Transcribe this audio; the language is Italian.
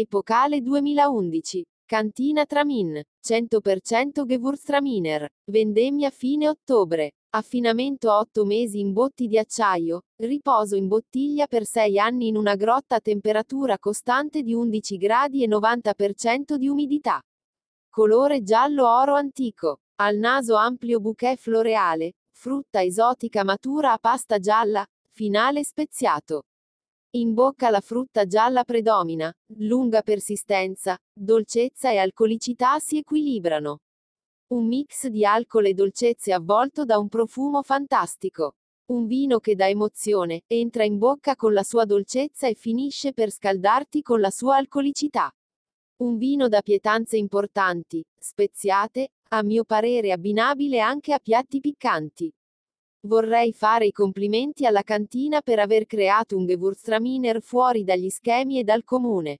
Epocale 2011. Cantina Tramin. 100% Gewürztraminer. Vendemmia fine ottobre. Affinamento 8 mesi in botti di acciaio. Riposo in bottiglia per 6 anni in una grotta a temperatura costante di 11 gradi e 90% di umidità. Colore giallo oro antico. Al naso ampio bouquet floreale. Frutta esotica matura a pasta gialla. Finale speziato. In bocca la frutta gialla predomina, lunga persistenza, dolcezza e alcolicità si equilibrano. Un mix di alcol e dolcezze avvolto da un profumo fantastico. Un vino che dà emozione, entra in bocca con la sua dolcezza e finisce per scaldarti con la sua alcolicità. Un vino da pietanze importanti, speziate, a mio parere abbinabile anche a piatti piccanti. Vorrei fare i complimenti alla cantina per aver creato un Gewürztraminer fuori dagli schemi e dal comune.